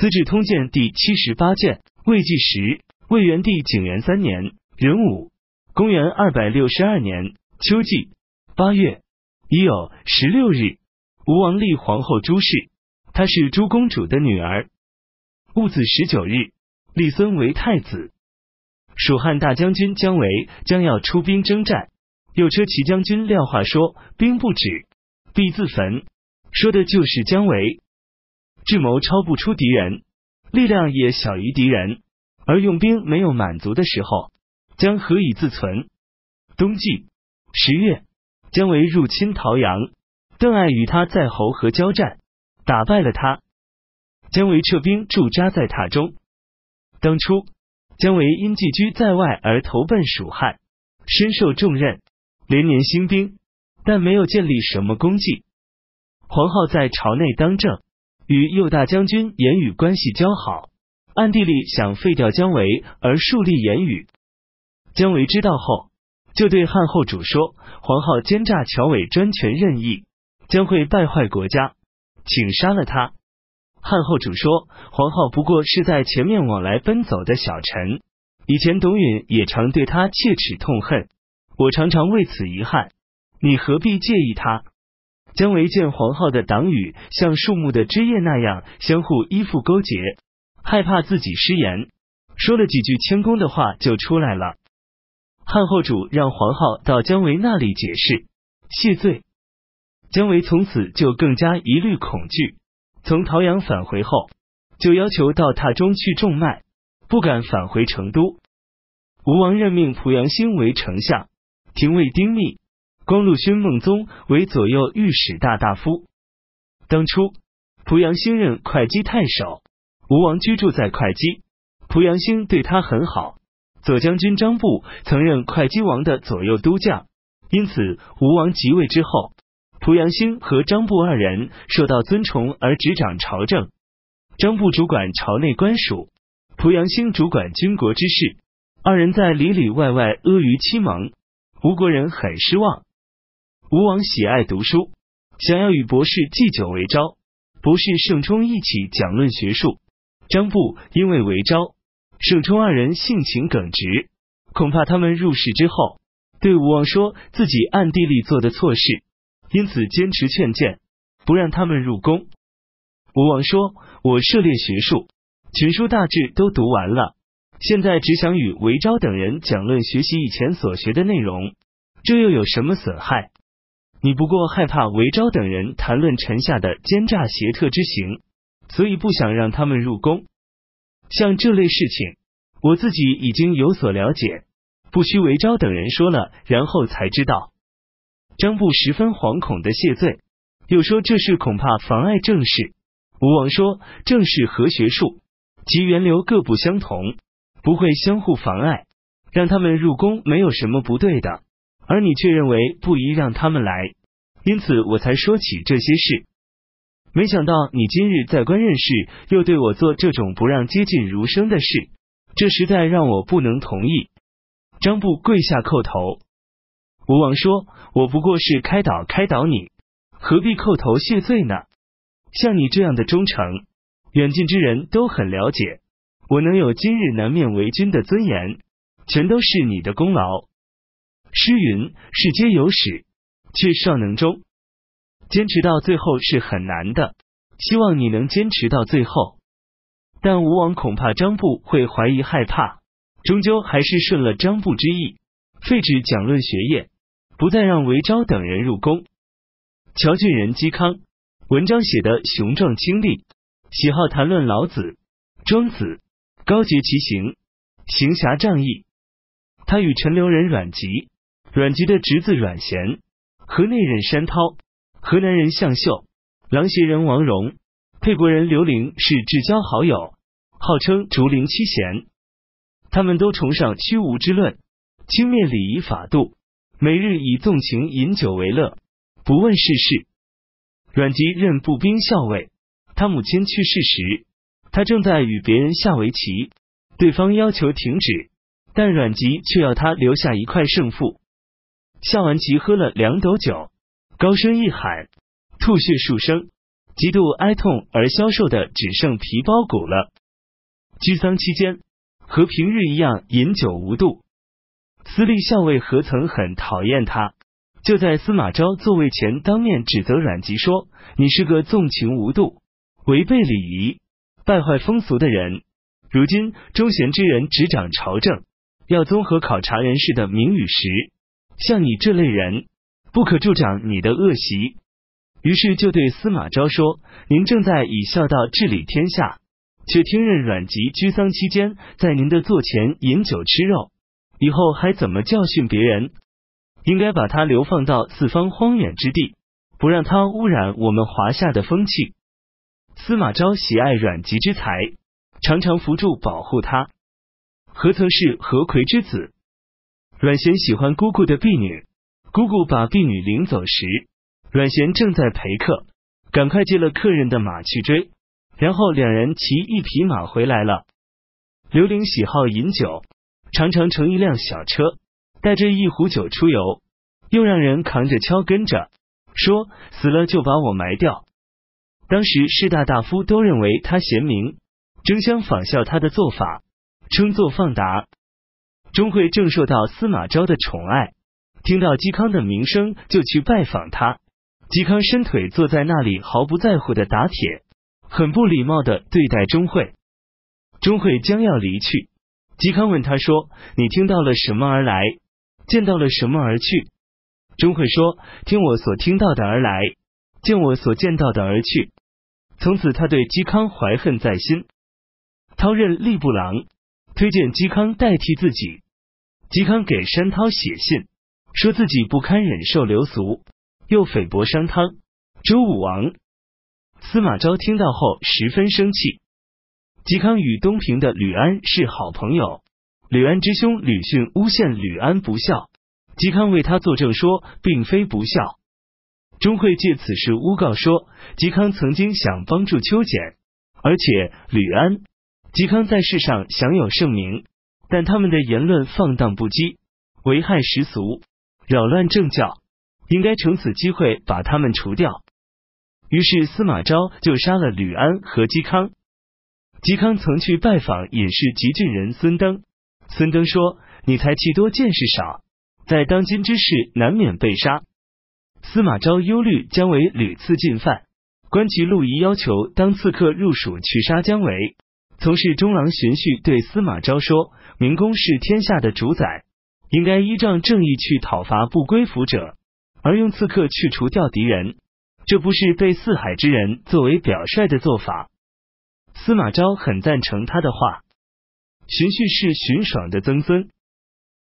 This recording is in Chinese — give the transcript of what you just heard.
资治通鉴》第七十八卷，魏纪时，魏元帝景元三年壬午，公元二百六十二年秋季八月已有十六日，吴王立皇后朱氏，她是朱公主的女儿。戊子十九日，立孙为太子。蜀汉大将军姜维将要出兵征战，右车骑将军廖化说：“兵不止，必自焚。”说的就是姜维。智谋超不出敌人，力量也小于敌人，而用兵没有满足的时候，将何以自存？冬季十月，姜维入侵陶阳，邓艾与他在侯河交战，打败了他。姜维撤兵驻扎在塔中。当初。姜维因寄居在外而投奔蜀汉，身受重任，连年兴兵，但没有建立什么功绩。黄皓在朝内当政，与右大将军言语关系交好，暗地里想废掉姜维而树立言语。姜维知道后，就对汉后主说：“黄皓奸诈乔伟，专权任意，将会败坏国家，请杀了他。”汉后主说：“黄皓不过是在前面往来奔走的小臣，以前董允也常对他切齿痛恨，我常常为此遗憾。你何必介意他？”姜维见黄皓的党羽像树木的枝叶那样相互依附勾结，害怕自己失言，说了几句谦恭的话就出来了。汉后主让黄皓到姜维那里解释谢罪，姜维从此就更加疑虑恐惧。从陶阳返回后，就要求到榻中去种麦，不敢返回成都。吴王任命濮阳兴为丞相，廷尉丁密、光禄勋孟宗为左右御史大大夫。当初，濮阳兴任会稽太守，吴王居住在会稽，濮阳兴对他很好。左将军张布曾任会稽王的左右都将，因此吴王即位之后。濮阳兴和张布二人受到尊崇而执掌朝政。张布主管朝内官署，濮阳兴主管军国之事。二人在里里外外阿谀欺蒙，吴国人很失望。吴王喜爱读书，想要与博士祭酒为昭、博士盛冲一起讲论学术。张布因为为昭、盛冲二人性情耿直，恐怕他们入仕之后对吴王说自己暗地里做的错事。因此坚持劝谏，不让他们入宫。吴王说：“我涉猎学术，群书大致都读完了，现在只想与韦昭等人讲论学习以前所学的内容，这又有什么损害？你不过害怕韦昭等人谈论臣下的奸诈邪特之行，所以不想让他们入宫。像这类事情，我自己已经有所了解，不需韦昭等人说了，然后才知道。”张布十分惶恐的谢罪，又说这事恐怕妨碍政事。吴王说：政事和学术及源流各不相同，不会相互妨碍，让他们入宫没有什么不对的。而你却认为不宜让他们来，因此我才说起这些事。没想到你今日在官任事，又对我做这种不让接近儒生的事，这实在让我不能同意。张布跪下叩头。吴王说：“我不过是开导开导你，何必叩头谢罪呢？像你这样的忠诚，远近之人都很了解。我能有今日南面为君的尊严，全都是你的功劳。诗云：世皆有始，却少能终。坚持到最后是很难的，希望你能坚持到最后。但吴王恐怕张布会怀疑害怕，终究还是顺了张布之意，废止讲论学业。”不再让韦昭等人入宫。乔俊人嵇康文章写得雄壮清丽，喜好谈论老子、庄子，高洁其行，行侠仗义。他与陈留人阮籍、阮籍的侄子阮咸、河内人山涛、河南人向秀、琅邪人王戎、沛国人刘伶是至交好友，号称竹林七贤。他们都崇尚虚无之论，轻蔑礼仪法度。每日以纵情饮酒为乐，不问世事。阮籍任步兵校尉，他母亲去世时，他正在与别人下围棋，对方要求停止，但阮籍却要他留下一块胜负。下完棋，喝了两斗酒，高声一喊，吐血数升，极度哀痛而消瘦的只剩皮包骨了。居丧期间，和平日一样饮酒无度。司隶校尉何曾很讨厌他，就在司马昭座位前当面指责阮籍说：“你是个纵情无度、违背礼仪、败坏风俗的人。如今忠贤之人执掌朝政，要综合考察人事的名与实，像你这类人，不可助长你的恶习。”于是就对司马昭说：“您正在以孝道治理天下，却听任阮籍居丧期间在您的座前饮酒吃肉。”以后还怎么教训别人？应该把他流放到四方荒远之地，不让他污染我们华夏的风气。司马昭喜爱阮籍之才，常常扶助保护他。何曾是何魁之子？阮咸喜欢姑姑的婢女，姑姑把婢女领走时，阮咸正在陪客，赶快借了客人的马去追，然后两人骑一匹马回来了。刘伶喜好饮酒。常常乘一辆小车，带着一壶酒出游，又让人扛着锹跟着，说死了就把我埋掉。当时士大大夫都认为他贤明，争相仿效他的做法，称作放达。钟会正受到司马昭的宠爱，听到嵇康的名声，就去拜访他。嵇康伸腿坐在那里，毫不在乎的打铁，很不礼貌的对待钟会。钟会将要离去。嵇康问他说：“你听到了什么而来？见到了什么而去？”钟会说：“听我所听到的而来，见我所见到的而去。”从此，他对嵇康怀恨在心。涛任吏部郎，推荐嵇康代替自己。嵇康给山涛写信，说自己不堪忍受流俗，又诽谤商汤、周武王。司马昭听到后十分生气。嵇康与东平的吕安是好朋友，吕安之兄吕逊诬陷吕安不孝，嵇康为他作证说并非不孝。钟会借此事诬告说嵇康曾经想帮助邱简，而且吕安、嵇康在世上享有盛名，但他们的言论放荡不羁，危害时俗，扰乱政教，应该乘此机会把他们除掉。于是司马昭就杀了吕安和嵇康。嵇康曾去拜访隐士吉郡人孙登，孙登说：“你才气多，见识少，在当今之事难免被杀。”司马昭忧虑姜维屡次进犯，观其陆仪要求当刺客入蜀去杀姜维。从事中郎荀彧对司马昭说：“明公是天下的主宰，应该依仗正义去讨伐不归服者，而用刺客去除掉敌人，这不是被四海之人作为表率的做法。”司马昭很赞成他的话。荀彧是荀爽的曾孙，